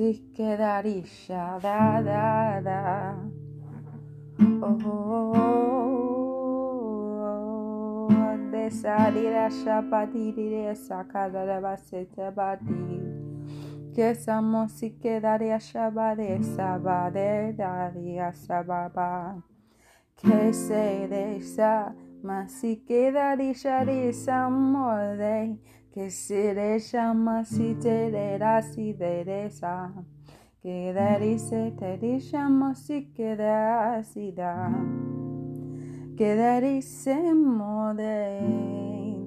si quedaría da da da. Oh, oh, oh, de salir a chapatir sacada de basete bati. Que somos si quedaría shabade sabade daría sababa. Que se desa, mas si quedaría de samode que se le llama si te le si dereza, que se te llama si queda si da, que se mode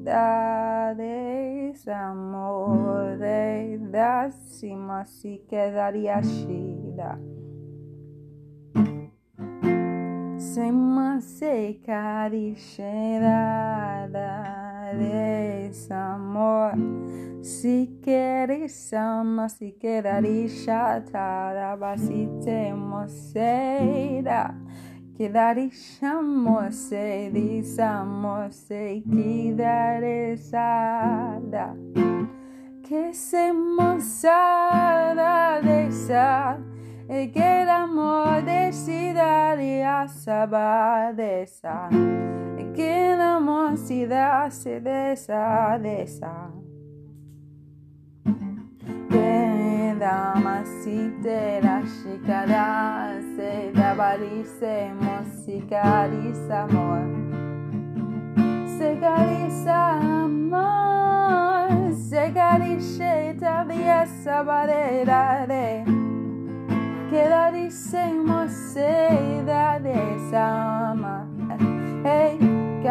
da de amor de da si más si quedaría shida. Se más se da desamor. Si queres ama, si quedaría taraba, si te moseira. Quedaría mose, disamose, quidarezada. Que se mozada de esa. E quedamos de si daría sabadesa. Que la mocidad se desa, desa. Que la masite la chicara se dabarice musicariza amor. Se cariza amor, se carice todavía sabadera de. Quedarísemos seda de esa ama.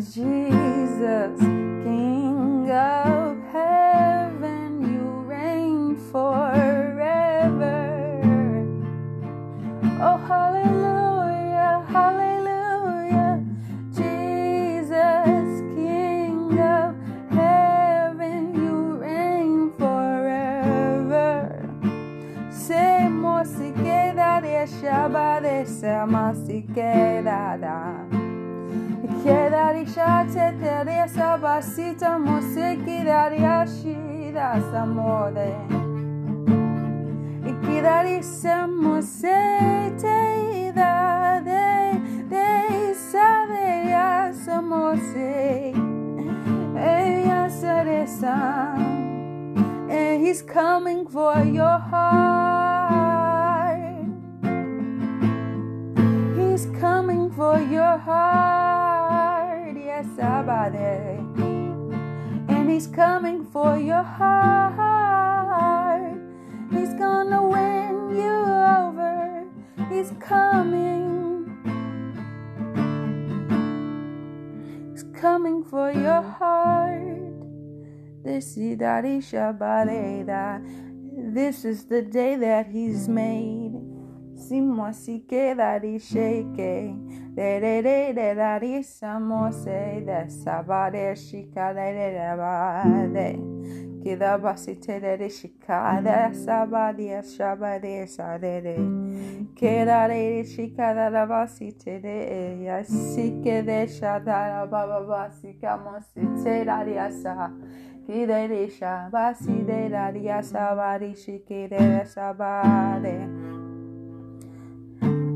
Jesus, King of heaven, you reign forever. Oh, hallelujah, hallelujah. Jesus, King of heaven, you reign forever. Se si queda de Shabbat, se si he's coming for your heart. He's coming for your heart Sabbath. And He's coming for your heart. He's gonna win you over. He's coming. He's coming for your heart. This is This is the day that He's made. Simo así quedarí shake. De de de de dari samose de sabare shika de de de ba de. Kida basite de de shika de sabade shabade sa de de. Keda de shika de la basite de ya sike de shada baba basika mosite dari asa. Kide de shabasi de dari asa bari shike de sabade.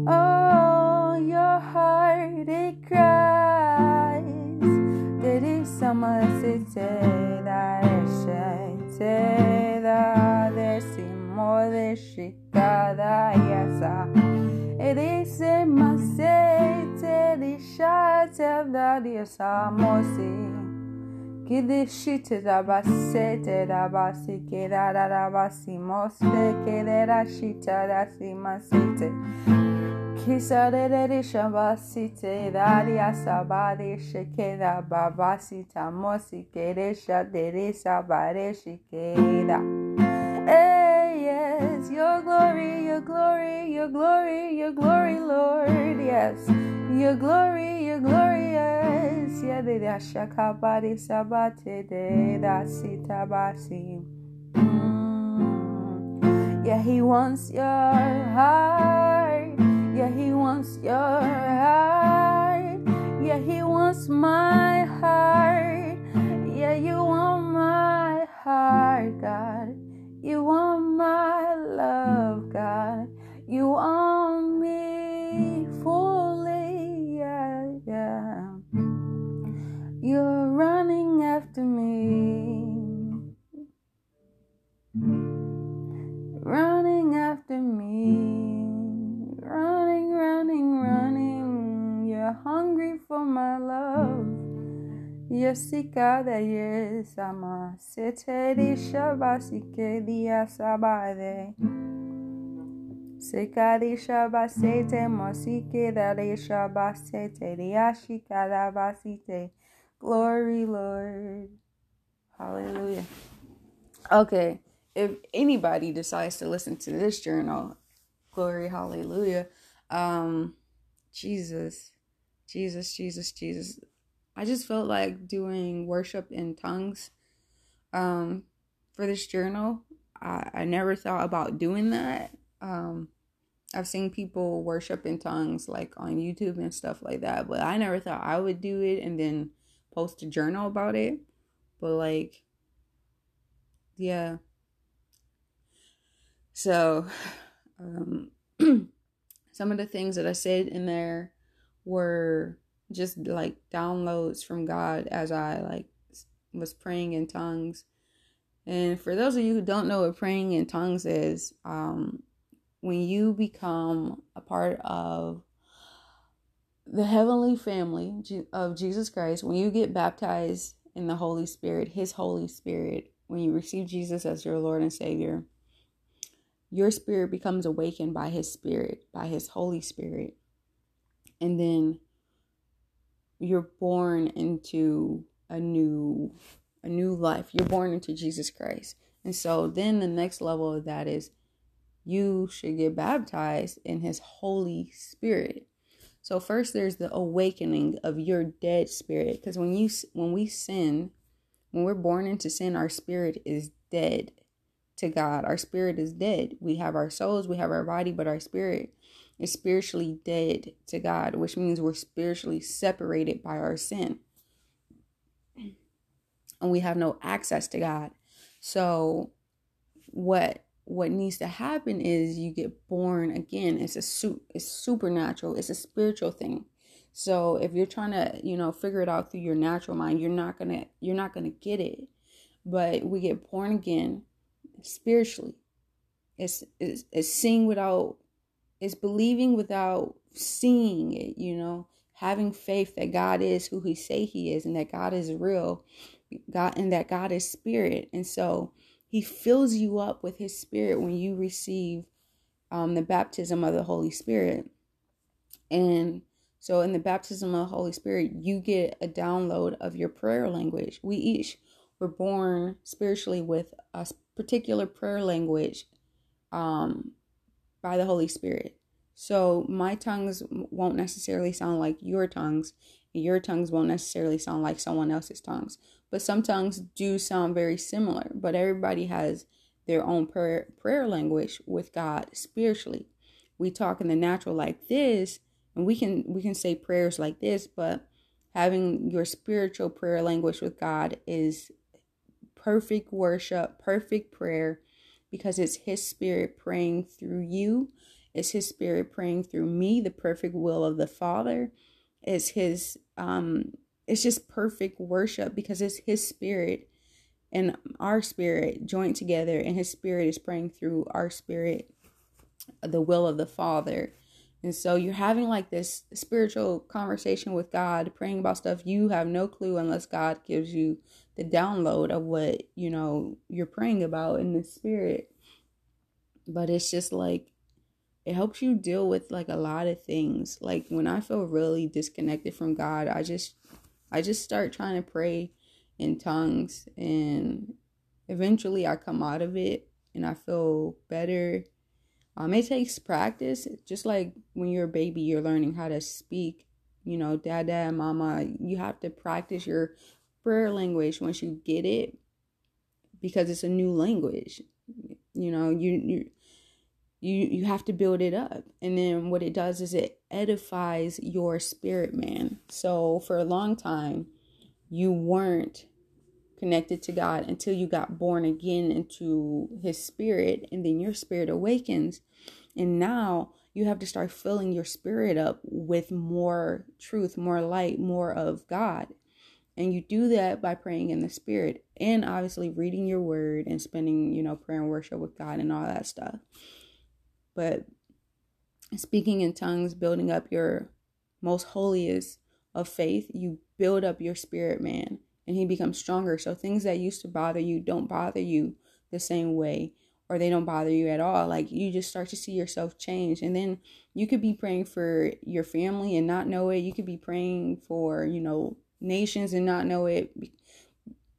Oh, your heart it cries. Did someone say that te da decimo de chicada yasa? Dice macete di shate da diasa mosi. Que de shite da basete da. Yes, Yes, your glory, your glory, your glory, your glory, Lord. Yes, your glory, your glorious. Yeah, de da shakabari sabate de da sitabasi. Mm. Yeah, he wants your heart. Yeah, he wants your heart. Yeah, he wants my heart. Yeah, you want my heart, God. Yesama. Glory, Lord. Hallelujah. Okay, if anybody decides to listen to this journal, glory, hallelujah. Um, Jesus, Jesus, Jesus, Jesus. I just felt like doing worship in tongues um, for this journal. I, I never thought about doing that. Um, I've seen people worship in tongues like on YouTube and stuff like that, but I never thought I would do it and then post a journal about it. But like, yeah. So, um, some of the things that I said in there were just like downloads from God as I like was praying in tongues. And for those of you who don't know what praying in tongues is, um, when you become a part of the heavenly family of Jesus Christ, when you get baptized in the Holy Spirit, His Holy Spirit, when you receive Jesus as your Lord and Savior, your spirit becomes awakened by His Spirit, by His Holy Spirit. And then you're born into a new a new life. You're born into Jesus Christ. And so then the next level of that is you should get baptized in his Holy Spirit. So first there's the awakening of your dead spirit because when you when we sin, when we're born into sin, our spirit is dead to God. Our spirit is dead. We have our souls, we have our body, but our spirit is spiritually dead to God, which means we're spiritually separated by our sin. And we have no access to God. So what what needs to happen is you get born again. It's a su- it's supernatural. It's a spiritual thing. So if you're trying to, you know, figure it out through your natural mind, you're not going to you're not going to get it. But we get born again spiritually. It's, it's it's seeing without it's believing without seeing it, you know, having faith that God is who he say he is and that God is real. God and that God is spirit. And so he fills you up with his spirit when you receive um, the baptism of the Holy Spirit. And so in the baptism of the Holy Spirit, you get a download of your prayer language. We each were born spiritually with a particular prayer language um, by the Holy Spirit. So my tongues won't necessarily sound like your tongues, your tongues won't necessarily sound like someone else's tongues. But some tongues do sound very similar, but everybody has their own prayer prayer language with God spiritually. We talk in the natural like this, and we can we can say prayers like this, but having your spiritual prayer language with God is perfect worship, perfect prayer because it's His Spirit praying through you. It's His Spirit praying through me, the perfect will of the Father. It's His, um, it's just perfect worship because it's His Spirit and our spirit joined together, and His Spirit is praying through our spirit, the will of the Father. And so you're having like this spiritual conversation with God, praying about stuff you have no clue unless God gives you the download of what you know you're praying about in the spirit but it's just like it helps you deal with like a lot of things like when i feel really disconnected from god i just i just start trying to pray in tongues and eventually i come out of it and i feel better Um, it takes practice, just like when you're a baby, you're learning how to speak. You know, dad, dad, mama. You have to practice your prayer language once you get it, because it's a new language. You know, you you you you have to build it up, and then what it does is it edifies your spirit, man. So for a long time, you weren't connected to God until you got born again into His Spirit, and then your spirit awakens. And now you have to start filling your spirit up with more truth, more light, more of God. And you do that by praying in the Spirit and obviously reading your word and spending, you know, prayer and worship with God and all that stuff. But speaking in tongues, building up your most holiest of faith, you build up your spirit, man and he becomes stronger. So things that used to bother you don't bother you the same way or they don't bother you at all. Like you just start to see yourself change. And then you could be praying for your family and not know it. You could be praying for, you know, nations and not know it.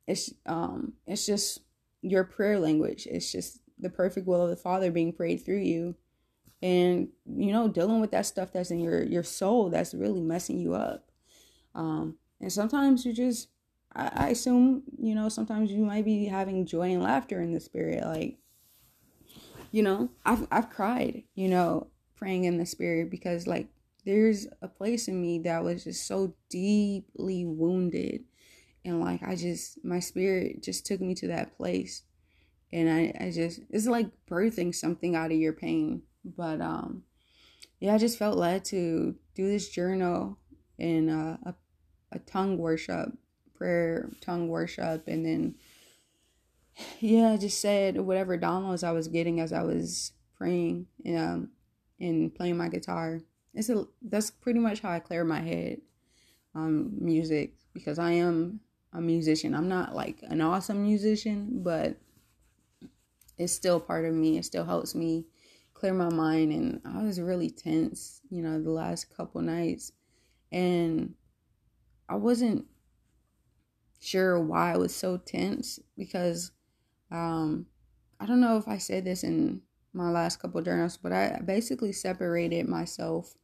It's um it's just your prayer language. It's just the perfect will of the Father being prayed through you. And you know, dealing with that stuff that's in your your soul that's really messing you up. Um and sometimes you just I, I assume, you know, sometimes you might be having joy and laughter in the spirit. Like, you know, I've I've cried, you know, praying in the spirit because like there's a place in me that was just so deeply wounded. And like I just my spirit just took me to that place. And I, I just it's like birthing something out of your pain. But um yeah I just felt led to do this journal and uh, a, a tongue worship prayer, tongue worship, and then yeah, I just said whatever downloads I was getting as I was praying um, and playing my guitar. It's a that's pretty much how I clear my head um music because I am a musician. I'm not like an awesome musician, but it's still part of me. It still helps me clear my mind and I was really tense, you know, the last couple nights and I wasn't sure why I was so tense because um, I don't know if I said this in my last couple journals, but I basically separated myself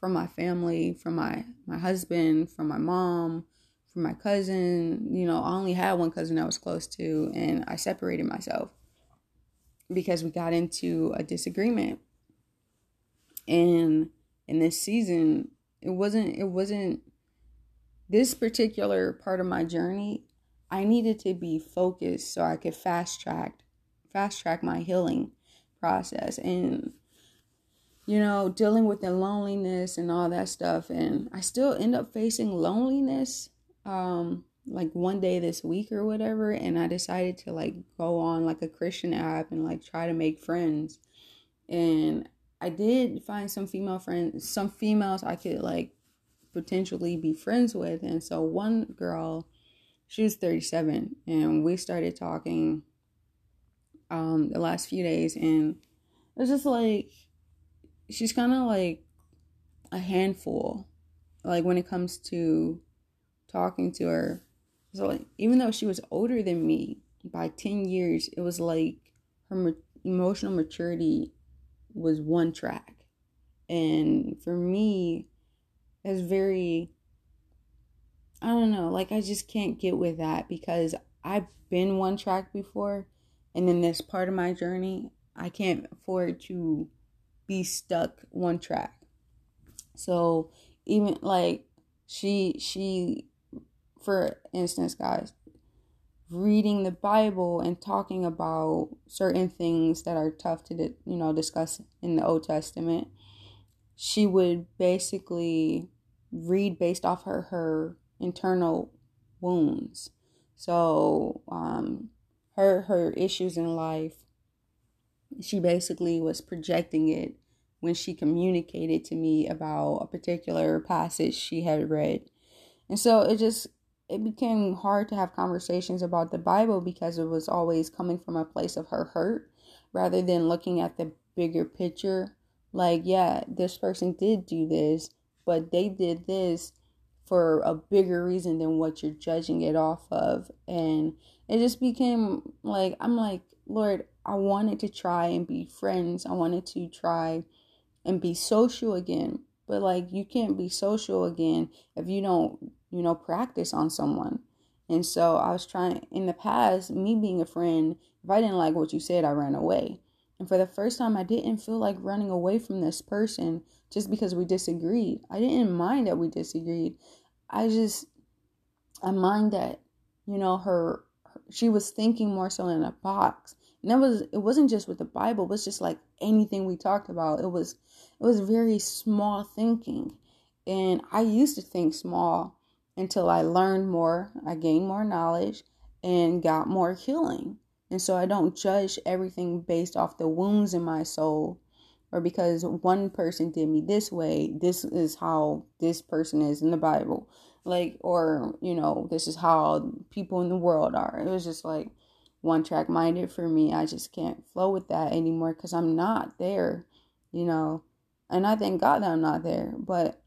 from my family, from my my husband, from my mom, from my cousin. You know, I only had one cousin I was close to, and I separated myself because we got into a disagreement. And in this season, it wasn't it wasn't this particular part of my journey, I needed to be focused so I could fast track fast track my healing process and you know, dealing with the loneliness and all that stuff and I still end up facing loneliness um like one day this week or whatever and I decided to like go on like a Christian app and like try to make friends. And I did find some female friends, some females I could like potentially be friends with. And so one girl, she was 37, and we started talking um the last few days, and it was just like she's kind of like a handful, like when it comes to talking to her. So like, even though she was older than me by 10 years, it was like her emotional maturity was one track. And for me, it's very I don't know, like I just can't get with that because I've been one track before and in this part of my journey, I can't afford to be stuck one track. So even like she she for instance guys reading the bible and talking about certain things that are tough to you know discuss in the old testament she would basically read based off her her internal wounds. So um, her her issues in life, she basically was projecting it when she communicated to me about a particular passage she had read. And so it just it became hard to have conversations about the Bible because it was always coming from a place of her hurt rather than looking at the bigger picture like, yeah, this person did do this, but they did this for a bigger reason than what you're judging it off of. And it just became like, I'm like, Lord, I wanted to try and be friends. I wanted to try and be social again. But like you can't be social again if you don't, you know, practice on someone. And so I was trying in the past, me being a friend, if I didn't like what you said, I ran away. And for the first time, I didn't feel like running away from this person just because we disagreed. I didn't mind that we disagreed. I just, I mind that, you know, her, she was thinking more so in a box. And that was, it wasn't just with the Bible, it was just like anything we talked about. It was, it was very small thinking. And I used to think small until I learned more, I gained more knowledge, and got more healing. And so I don't judge everything based off the wounds in my soul or because one person did me this way, this is how this person is in the Bible. Like, or, you know, this is how people in the world are. It was just like one track minded for me. I just can't flow with that anymore because I'm not there, you know. And I thank God that I'm not there. But,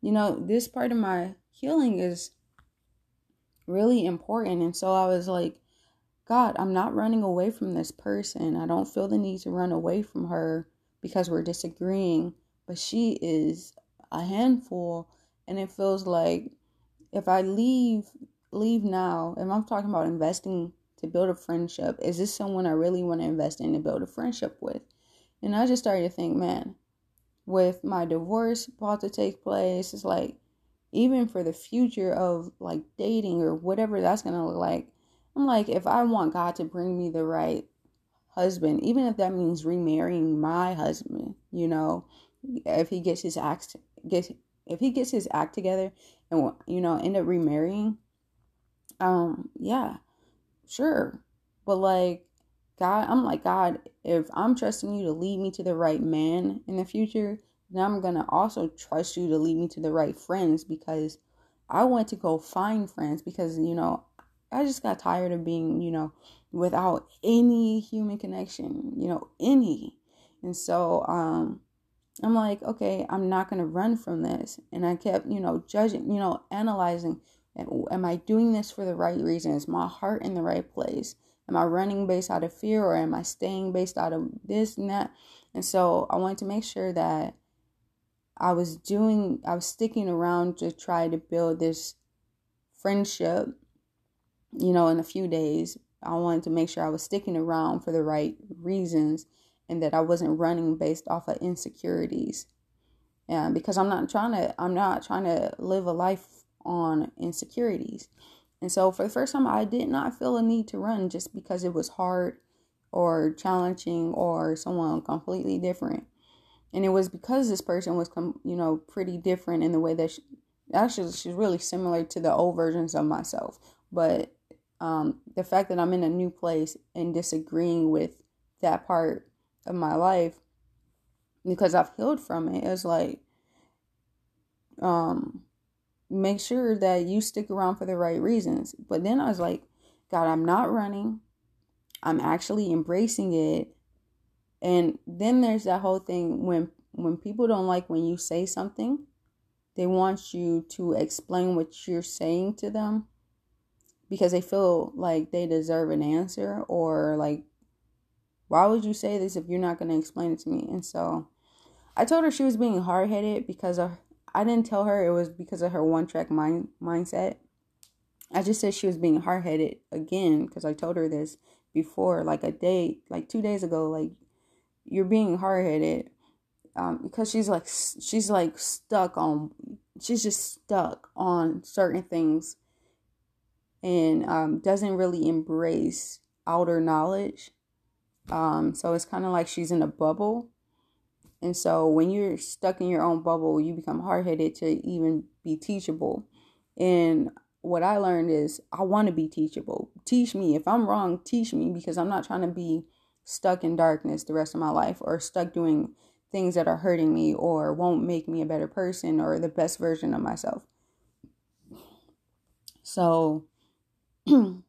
you know, this part of my healing is really important. And so I was like, God, I'm not running away from this person. I don't feel the need to run away from her because we're disagreeing, but she is a handful and it feels like if I leave leave now, if I'm talking about investing to build a friendship, is this someone I really want to invest in to build a friendship with? And I just started to think, man, with my divorce about to take place, it's like even for the future of like dating or whatever that's gonna look like, I'm like, if I want God to bring me the right husband, even if that means remarrying my husband, you know, if he gets his act gets if he gets his act together and you know end up remarrying, um, yeah, sure, but like God, I'm like God, if I'm trusting you to lead me to the right man in the future, then I'm gonna also trust you to lead me to the right friends because I want to go find friends because you know I just got tired of being, you know, without any human connection, you know, any. And so um I'm like, okay, I'm not going to run from this. And I kept, you know, judging, you know, analyzing am I doing this for the right reason? Is my heart in the right place? Am I running based out of fear or am I staying based out of this and that? And so I wanted to make sure that I was doing, I was sticking around to try to build this friendship you know, in a few days. I wanted to make sure I was sticking around for the right reasons and that I wasn't running based off of insecurities. And because I'm not trying to I'm not trying to live a life on insecurities. And so for the first time I did not feel a need to run just because it was hard or challenging or someone completely different. And it was because this person was you know pretty different in the way that she, actually she's really similar to the old versions of myself, but um, the fact that I'm in a new place and disagreeing with that part of my life because I've healed from it is like um make sure that you stick around for the right reasons. But then I was like, God, I'm not running. I'm actually embracing it. And then there's that whole thing when when people don't like when you say something, they want you to explain what you're saying to them because they feel like they deserve an answer or like why would you say this if you're not going to explain it to me and so i told her she was being hard-headed because of i didn't tell her it was because of her one track mind mindset i just said she was being hard-headed again because i told her this before like a day like two days ago like you're being hard-headed um, because she's like she's like stuck on she's just stuck on certain things and um, doesn't really embrace outer knowledge. Um, so it's kind of like she's in a bubble. And so when you're stuck in your own bubble, you become hard headed to even be teachable. And what I learned is I want to be teachable. Teach me. If I'm wrong, teach me because I'm not trying to be stuck in darkness the rest of my life or stuck doing things that are hurting me or won't make me a better person or the best version of myself. So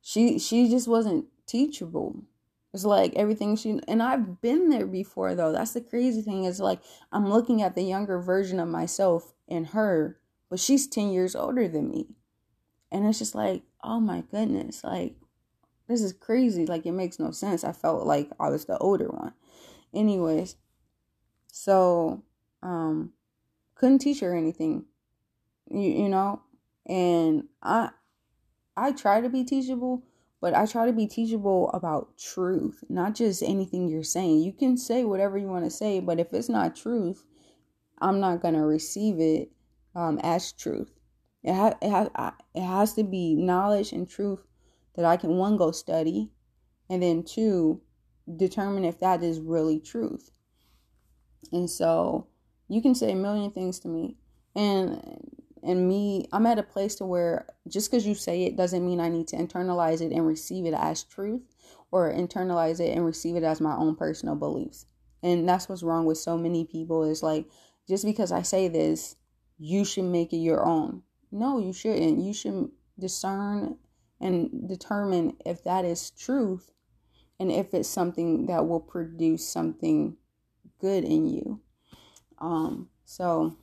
she she just wasn't teachable. It's like everything she and I've been there before though. That's the crazy thing is like I'm looking at the younger version of myself and her, but she's 10 years older than me. And it's just like, oh my goodness, like this is crazy. Like, it makes no sense. I felt like I was the older one. Anyways, so, um, couldn't teach her anything, you, you know? And I, I try to be teachable, but I try to be teachable about truth, not just anything you're saying. You can say whatever you want to say, but if it's not truth, I'm not going to receive it um, as truth. It, ha- it, ha- it has to be knowledge and truth that I can, one, go study, and then two, determine if that is really truth. And so you can say a million things to me. And and me i'm at a place to where just because you say it doesn't mean i need to internalize it and receive it as truth or internalize it and receive it as my own personal beliefs. And that's what's wrong with so many people is like just because i say this you should make it your own. No you shouldn't. You should discern and determine if that is truth and if it's something that will produce something good in you. Um so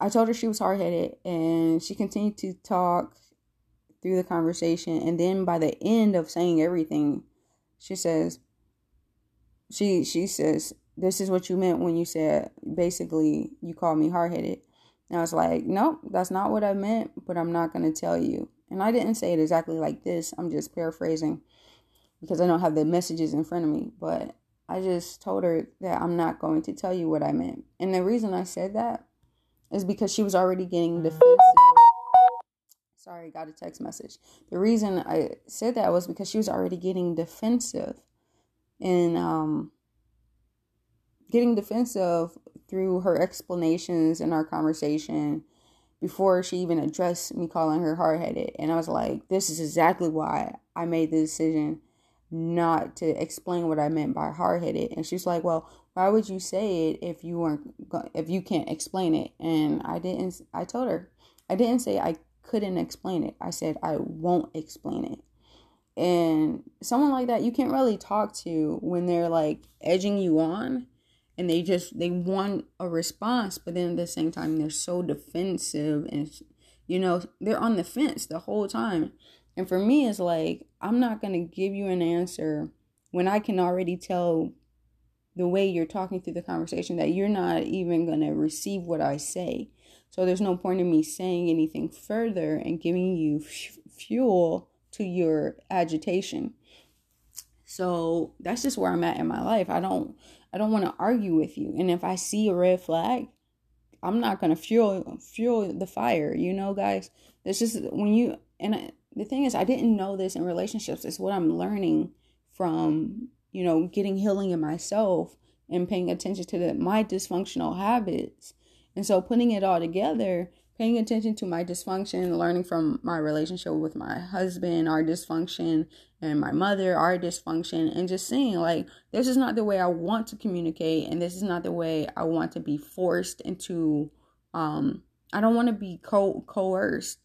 I told her she was hard headed, and she continued to talk through the conversation. And then by the end of saying everything, she says, she she says, "This is what you meant when you said basically you called me hard headed." And I was like, "Nope, that's not what I meant, but I'm not gonna tell you." And I didn't say it exactly like this. I'm just paraphrasing because I don't have the messages in front of me. But I just told her that I'm not going to tell you what I meant. And the reason I said that is because she was already getting defensive. Sorry, got a text message. The reason I said that was because she was already getting defensive and um getting defensive through her explanations in our conversation before she even addressed me calling her hard headed. And I was like, this is exactly why I made the decision not to explain what I meant by hard headed. And she's like, well, why would you say it if you weren't if you can't explain it? And i didn't i told her i didn't say i couldn't explain it. I said i won't explain it. And someone like that you can't really talk to when they're like edging you on and they just they want a response but then at the same time they're so defensive and you know they're on the fence the whole time. And for me it's like i'm not going to give you an answer when i can already tell the way you're talking through the conversation that you're not even going to receive what I say. So there's no point in me saying anything further and giving you f- fuel to your agitation. So that's just where I'm at in my life. I don't I don't want to argue with you. And if I see a red flag, I'm not going to fuel fuel the fire, you know, guys. It's just when you and I, the thing is I didn't know this in relationships. It's what I'm learning from you know, getting healing in myself and paying attention to the, my dysfunctional habits. And so putting it all together, paying attention to my dysfunction, learning from my relationship with my husband, our dysfunction, and my mother, our dysfunction, and just seeing like this is not the way I want to communicate, and this is not the way I want to be forced into. Um, I don't want to be co- coerced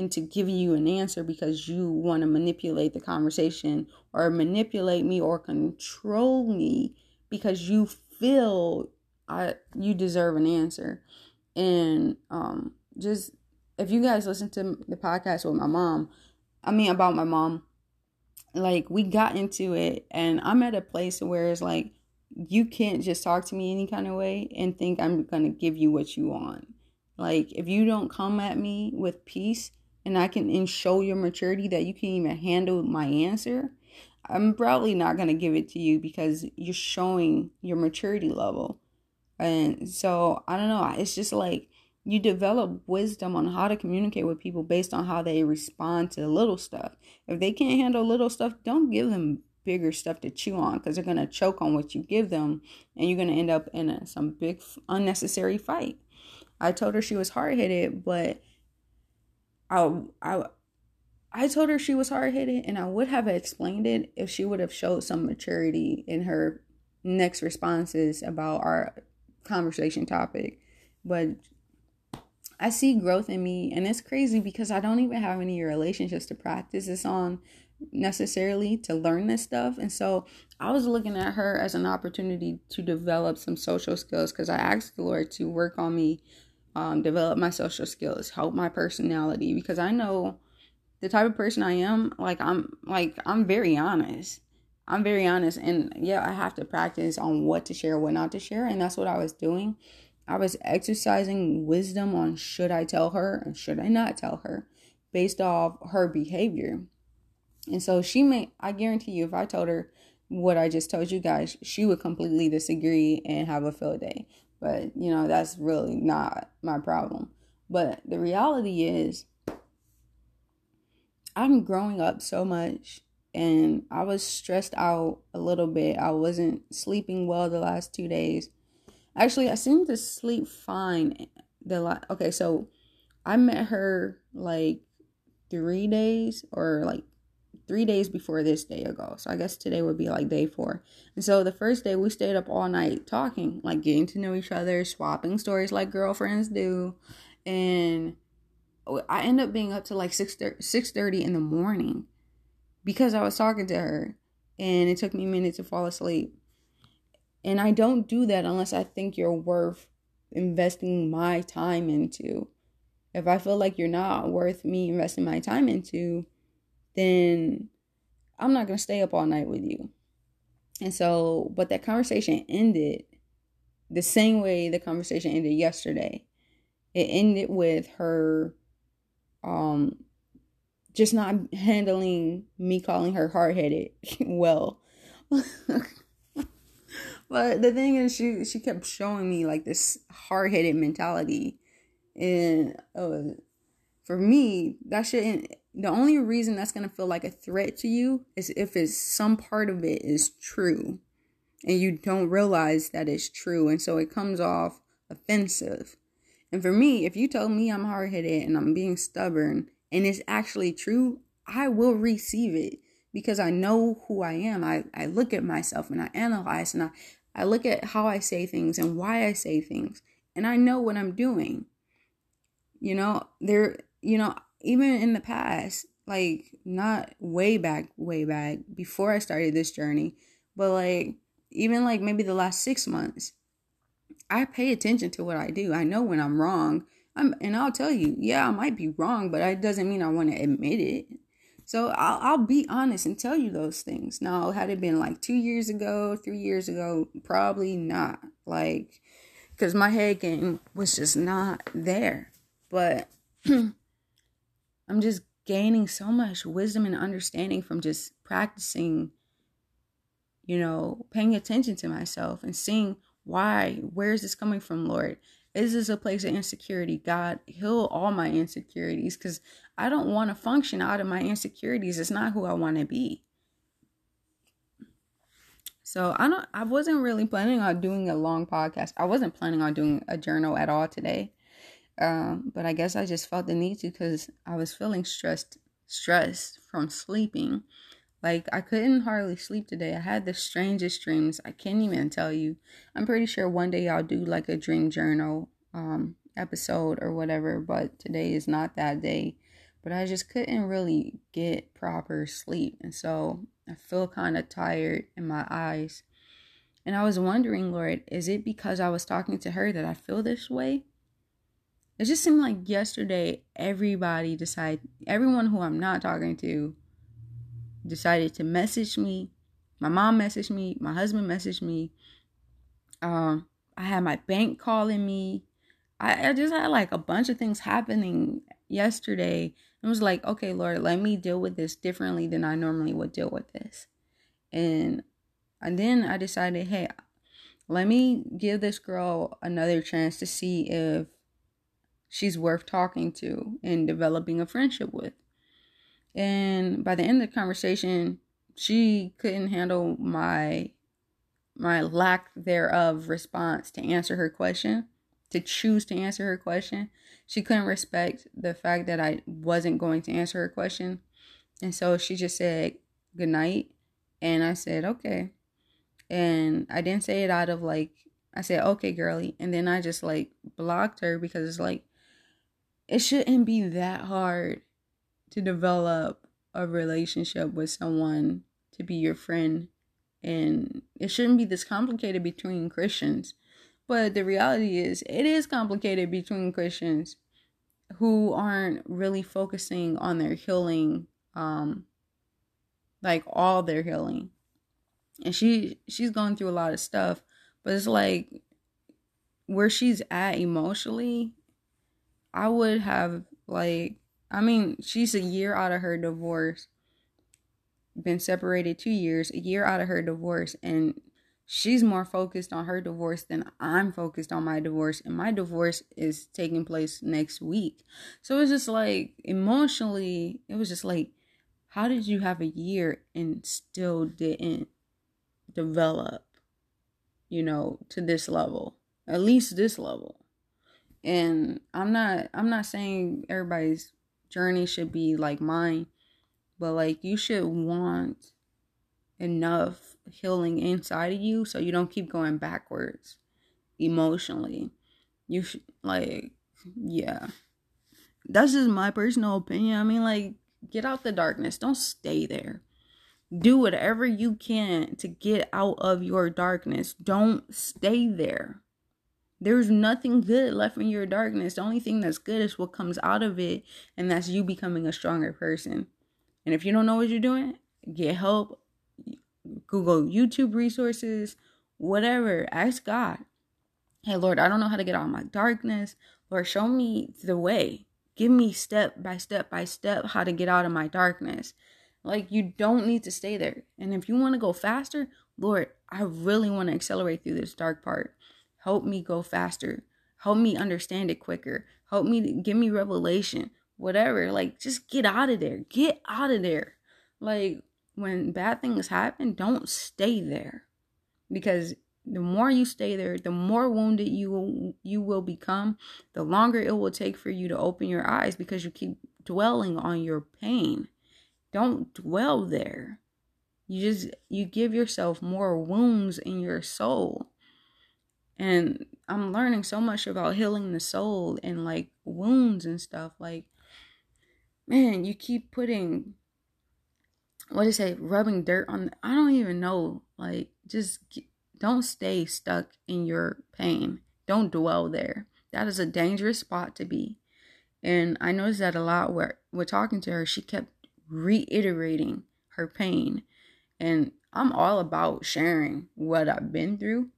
into giving you an answer because you want to manipulate the conversation or manipulate me or control me because you feel I you deserve an answer. And um just if you guys listen to the podcast with my mom, I mean about my mom, like we got into it and I'm at a place where it's like you can't just talk to me any kind of way and think I'm going to give you what you want. Like if you don't come at me with peace, and I can and show your maturity that you can even handle my answer, I'm probably not gonna give it to you because you're showing your maturity level. And so I don't know, it's just like you develop wisdom on how to communicate with people based on how they respond to little stuff. If they can't handle little stuff, don't give them bigger stuff to chew on because they're going to choke on what you give them and you're going to end up in a, some big unnecessary fight. I told her she was hard headed, but I I I told her she was hard headed, and I would have explained it if she would have showed some maturity in her next responses about our conversation topic. But I see growth in me, and it's crazy because I don't even have any relationships to practice this on necessarily to learn this stuff. And so I was looking at her as an opportunity to develop some social skills because I asked the Lord to work on me um, develop my social skills, help my personality, because I know the type of person I am, like I'm like I'm very honest. I'm very honest and yeah, I have to practice on what to share, what not to share, and that's what I was doing. I was exercising wisdom on should I tell her and should I not tell her based off her behavior. And so she may I guarantee you if I told her what I just told you guys, she would completely disagree and have a field day. But, you know, that's really not my problem. But the reality is I'm growing up so much and I was stressed out a little bit. I wasn't sleeping well the last 2 days. Actually, I seemed to sleep fine the last Okay, so I met her like 3 days or like three days before this day ago. So I guess today would be like day four. And so the first day we stayed up all night talking, like getting to know each other, swapping stories like girlfriends do. And I end up being up to like 6 30 in the morning because I was talking to her and it took me a minute to fall asleep. And I don't do that unless I think you're worth investing my time into. If I feel like you're not worth me investing my time into, then I'm not going to stay up all night with you. And so, but that conversation ended the same way the conversation ended yesterday. It ended with her um just not handling me calling her hard-headed well. but the thing is she she kept showing me like this hard-headed mentality and uh, for me that shouldn't the only reason that's going to feel like a threat to you is if it's some part of it is true and you don't realize that it's true and so it comes off offensive. And for me if you tell me i'm hard-headed and i'm being stubborn and it's actually true i will receive it because i know who i am. I, I look at myself and i analyze and I, I look at how i say things and why i say things and i know what i'm doing. You know there you know even in the past, like not way back, way back before I started this journey, but like even like maybe the last six months, I pay attention to what I do. I know when I'm wrong. I'm, and I'll tell you, yeah, I might be wrong, but it doesn't mean I want to admit it. So I'll, I'll be honest and tell you those things. Now, had it been like two years ago, three years ago, probably not. Like, because my head game was just not there. But I'm just gaining so much wisdom and understanding from just practicing, you know, paying attention to myself and seeing why, where is this coming from, Lord? Is this a place of insecurity? God, heal all my insecurities because I don't want to function out of my insecurities. It's not who I want to be. So I don't I wasn't really planning on doing a long podcast. I wasn't planning on doing a journal at all today. Um, but I guess I just felt the need to because I was feeling stressed, stressed from sleeping. Like I couldn't hardly sleep today. I had the strangest dreams. I can't even tell you. I'm pretty sure one day I'll do like a dream journal um episode or whatever, but today is not that day. But I just couldn't really get proper sleep. And so I feel kind of tired in my eyes. And I was wondering, Lord, is it because I was talking to her that I feel this way? It just seemed like yesterday everybody decided everyone who I'm not talking to decided to message me. My mom messaged me, my husband messaged me. Um, I had my bank calling me. I, I just had like a bunch of things happening yesterday. It was like, okay, Lord, let me deal with this differently than I normally would deal with this. And and then I decided, hey, let me give this girl another chance to see if she's worth talking to and developing a friendship with. And by the end of the conversation, she couldn't handle my my lack thereof response to answer her question, to choose to answer her question. She couldn't respect the fact that I wasn't going to answer her question. And so she just said good night. And I said, okay. And I didn't say it out of like, I said, okay, girly. And then I just like blocked her because it's like, it shouldn't be that hard to develop a relationship with someone to be your friend and it shouldn't be this complicated between Christians. But the reality is it is complicated between Christians. who aren't really focusing on their healing um like all their healing and she she's going through a lot of stuff but it's like where she's at emotionally i would have like i mean she's a year out of her divorce. Been separated two years a year out of her divorce and she's more focused on her divorce than i'm focused on my divorce and my divorce is taking place next week. So it's just like emotionally it was just like how did you have a year and still didn't develop, you know, to this level, at least this level. And I'm not I'm not saying everybody's journey should be like mine, but like you should want enough healing inside of you so you don't keep going backwards emotionally. You should like yeah. That's just my personal opinion. I mean like get out the darkness. Don't stay there do whatever you can to get out of your darkness. Don't stay there. There's nothing good left in your darkness. The only thing that's good is what comes out of it, and that's you becoming a stronger person. And if you don't know what you're doing, get help. Google YouTube resources, whatever. Ask God. Hey, Lord, I don't know how to get out of my darkness. Lord, show me the way. Give me step by step by step how to get out of my darkness. Like you don't need to stay there. And if you want to go faster, Lord, I really want to accelerate through this dark part. Help me go faster. Help me understand it quicker. Help me give me revelation. Whatever. Like just get out of there. Get out of there. Like when bad things happen, don't stay there. Because the more you stay there, the more wounded you will, you will become, the longer it will take for you to open your eyes because you keep dwelling on your pain. Don't dwell there. You just you give yourself more wounds in your soul. And I'm learning so much about healing the soul and like wounds and stuff. Like, man, you keep putting what do you say, rubbing dirt on. I don't even know. Like, just don't stay stuck in your pain. Don't dwell there. That is a dangerous spot to be. And I noticed that a lot where we're talking to her, she kept reiterating her pain. And I'm all about sharing what I've been through,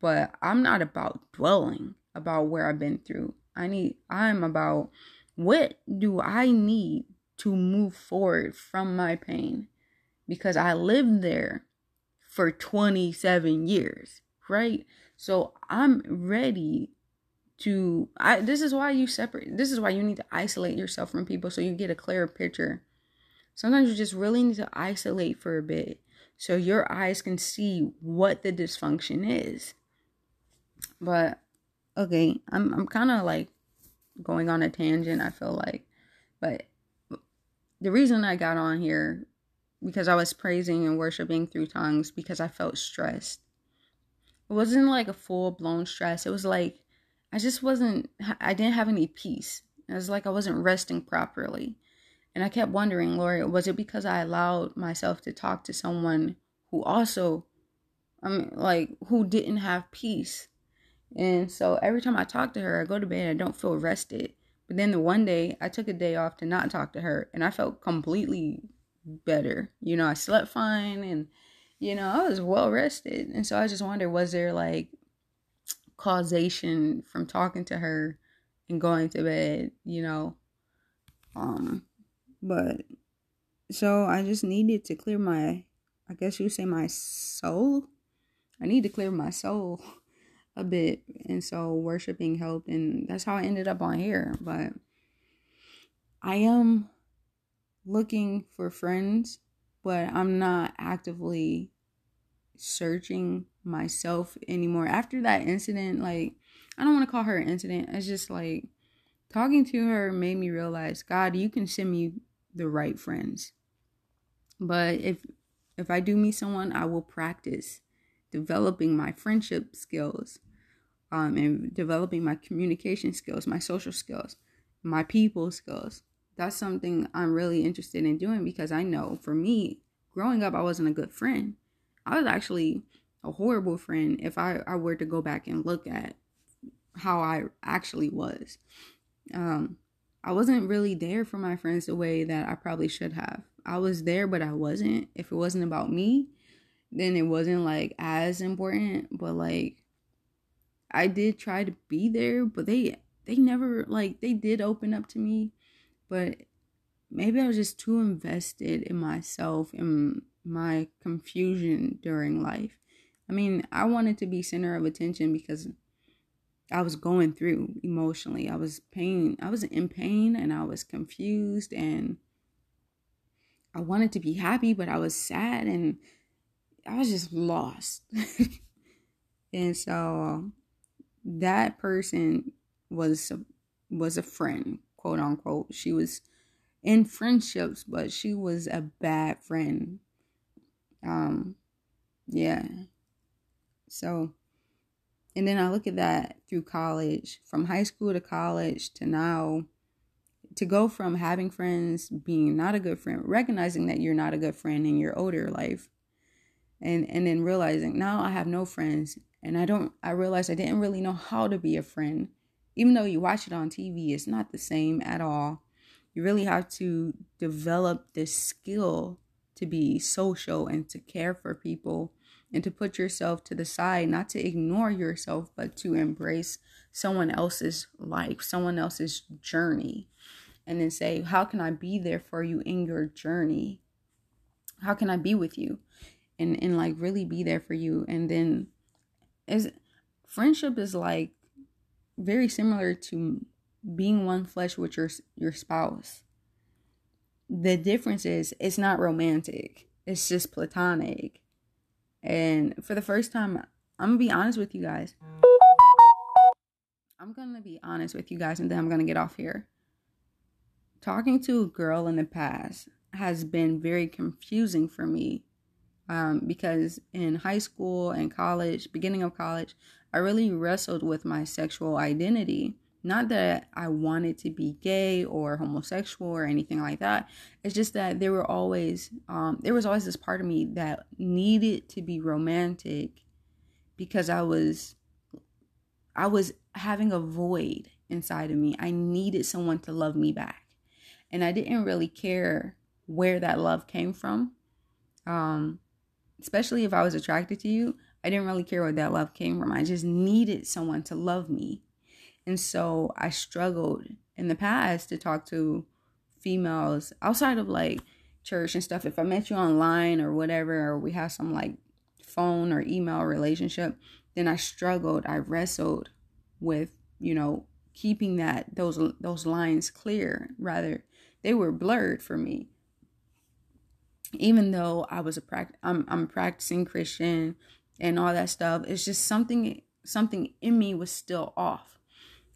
but I'm not about dwelling about where I've been through. I need I'm about what do I need to move forward from my pain? Because I lived there for 27 years, right? So I'm ready to I this is why you separate this is why you need to isolate yourself from people so you get a clearer picture Sometimes you just really need to isolate for a bit so your eyes can see what the dysfunction is. But okay, I'm I'm kind of like going on a tangent, I feel like. But the reason I got on here because I was praising and worshiping through tongues because I felt stressed. It wasn't like a full blown stress. It was like I just wasn't I didn't have any peace. It was like I wasn't resting properly. And I kept wondering, Lord, was it because I allowed myself to talk to someone who also, I mean, like, who didn't have peace? And so every time I talk to her, I go to bed, and I don't feel rested. But then the one day, I took a day off to not talk to her, and I felt completely better. You know, I slept fine, and, you know, I was well rested. And so I just wonder, was there like causation from talking to her and going to bed, you know? Um, but so I just needed to clear my, I guess you say my soul. I need to clear my soul a bit. And so worshiping helped. And that's how I ended up on here. But I am looking for friends, but I'm not actively searching myself anymore. After that incident, like, I don't want to call her an incident. It's just like talking to her made me realize, God, you can send me the right friends. But if if I do meet someone, I will practice developing my friendship skills, um, and developing my communication skills, my social skills, my people skills. That's something I'm really interested in doing because I know for me, growing up, I wasn't a good friend. I was actually a horrible friend if I, I were to go back and look at how I actually was. Um, I wasn't really there for my friends the way that I probably should have. I was there, but I wasn't. If it wasn't about me, then it wasn't like as important. But like, I did try to be there, but they they never like they did open up to me, but maybe I was just too invested in myself and my confusion during life. I mean, I wanted to be center of attention because I was going through emotionally. I was pain. I was in pain and I was confused and I wanted to be happy, but I was sad and I was just lost. and so that person was was a friend, quote unquote. She was in friendships, but she was a bad friend. Um yeah. So and then I look at that through college, from high school to college to now, to go from having friends, being not a good friend, recognizing that you're not a good friend in your older life, and and then realizing now I have no friends, and I don't. I realized I didn't really know how to be a friend, even though you watch it on TV. It's not the same at all. You really have to develop this skill to be social and to care for people and to put yourself to the side, not to ignore yourself, but to embrace someone else's life, someone else's journey, and then say, How can I be there for you in your journey? How can I be with you? And, and like really be there for you. And then is friendship is like very similar to being one flesh with your your spouse. The difference is it's not romantic. It's just platonic and for the first time, I'm gonna be honest with you guys. I'm gonna be honest with you guys, and then I'm gonna get off here. Talking to a girl in the past has been very confusing for me um, because in high school and college, beginning of college, I really wrestled with my sexual identity not that I wanted to be gay or homosexual or anything like that. It's just that there were always um, there was always this part of me that needed to be romantic because I was I was having a void inside of me. I needed someone to love me back. And I didn't really care where that love came from. Um, especially if I was attracted to you, I didn't really care where that love came from. I just needed someone to love me and so I struggled in the past to talk to females outside of like church and stuff. If I met you online or whatever, or we have some like phone or email relationship, then I struggled. I wrestled with, you know, keeping that those those lines clear. Rather, they were blurred for me. Even though I was a pract- I'm I'm practicing Christian and all that stuff, it's just something something in me was still off.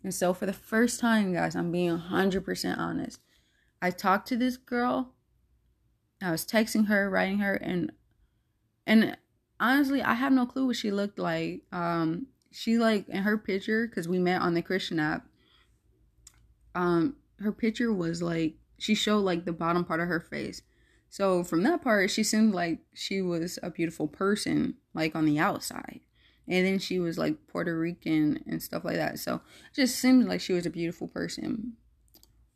And so for the first time, guys, I'm being 100% honest. I talked to this girl. I was texting her, writing her and and honestly, I have no clue what she looked like. Um she like in her picture cuz we met on the Christian app. Um her picture was like she showed like the bottom part of her face. So from that part, she seemed like she was a beautiful person, like on the outside and then she was like Puerto Rican and stuff like that. So it just seemed like she was a beautiful person.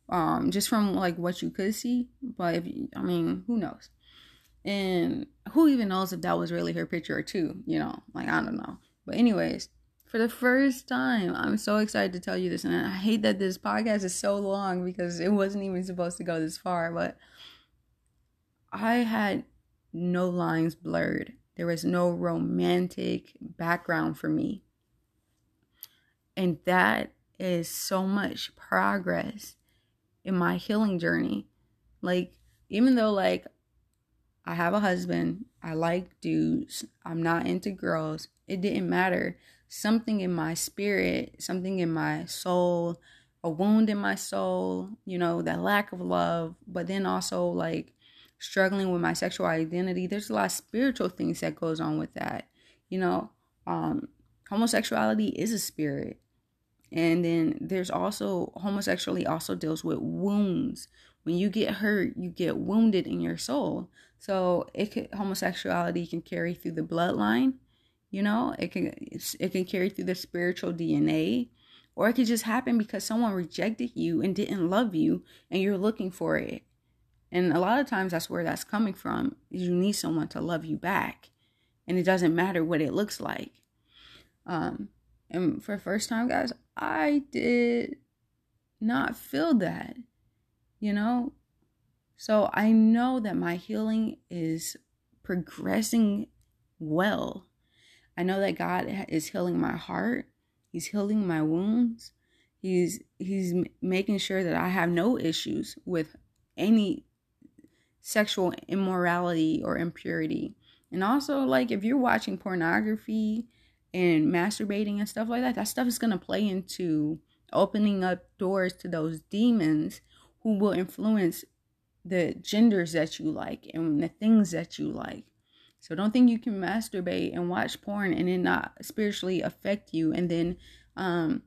Um, just from like what you could see, but if you, I mean, who knows? And who even knows if that was really her picture or two? You know, like I don't know. But anyways, for the first time, I'm so excited to tell you this, and I hate that this podcast is so long because it wasn't even supposed to go this far, but I had no lines blurred there was no romantic background for me. And that is so much progress in my healing journey. Like, even though, like, I have a husband, I like dudes, I'm not into girls, it didn't matter. Something in my spirit, something in my soul, a wound in my soul, you know, that lack of love, but then also like struggling with my sexual identity there's a lot of spiritual things that goes on with that you know? Um homosexuality is a spirit. And then there's also homosexuality also deals with wounds. When you get hurt you get wounded in your soul. So it could homosexuality can carry through the bloodline you know? It can it can carry through the spiritual dna Or it could just happen because someone rejected you and didn't love you and you're looking for it. And a lot of times that's where that's coming from. Is you need someone to love you back. And it doesn't matter what it looks like. Um and for first time guys, I did not feel that. You know? So I know that my healing is progressing well. I know that God is healing my heart. He's healing my wounds. He's he's making sure that I have no issues with any sexual immorality or impurity. And also like if you're watching pornography and masturbating and stuff like that, that stuff is going to play into opening up doors to those demons who will influence the genders that you like and the things that you like. So don't think you can masturbate and watch porn and it not spiritually affect you and then um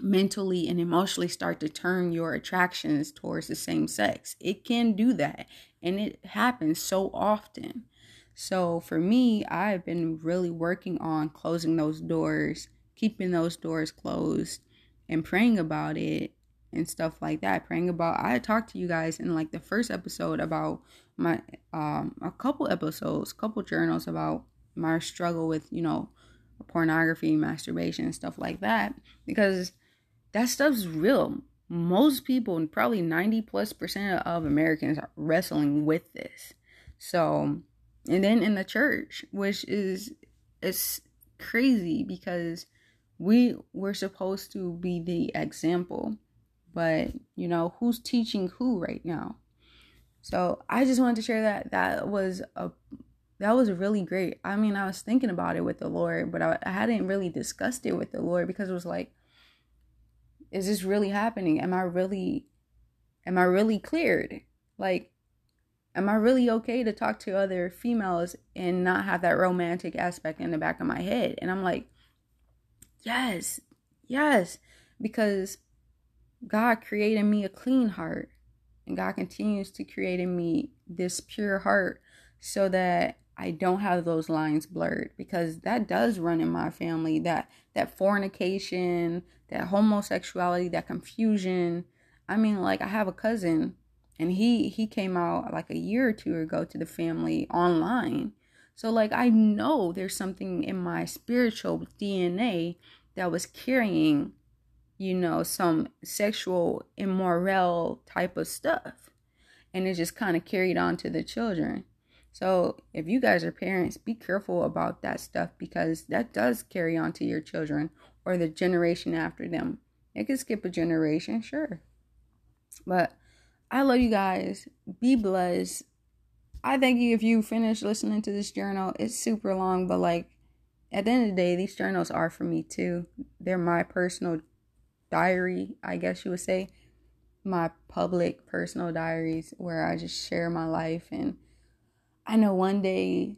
mentally and emotionally start to turn your attractions towards the same sex. It can do that and it happens so often. So for me, I've been really working on closing those doors, keeping those doors closed and praying about it and stuff like that. Praying about I talked to you guys in like the first episode about my um a couple episodes, couple journals about my struggle with, you know, pornography, masturbation, and stuff like that. Because that stuff's real. Most people, and probably 90 plus percent of Americans are wrestling with this. So and then in the church, which is it's crazy because we we're supposed to be the example but you know who's teaching who right now so i just wanted to share that that was a that was really great i mean i was thinking about it with the lord but i, I hadn't really discussed it with the lord because it was like is this really happening am i really am i really cleared like am i really okay to talk to other females and not have that romantic aspect in the back of my head and i'm like yes yes because God created me a clean heart. And God continues to create in me this pure heart so that I don't have those lines blurred because that does run in my family that that fornication, that homosexuality, that confusion. I mean like I have a cousin and he he came out like a year or two ago to the family online. So like I know there's something in my spiritual DNA that was carrying you know, some sexual immoral type of stuff. And it just kind of carried on to the children. So if you guys are parents, be careful about that stuff because that does carry on to your children or the generation after them. It could skip a generation, sure. But I love you guys. Be blessed. I thank you if you finish listening to this journal. It's super long, but like at the end of the day, these journals are for me too. They're my personal diary, I guess you would say, my public personal diaries where I just share my life and I know one day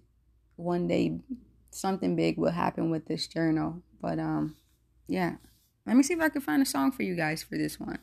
one day something big will happen with this journal. But um yeah. Let me see if I can find a song for you guys for this one.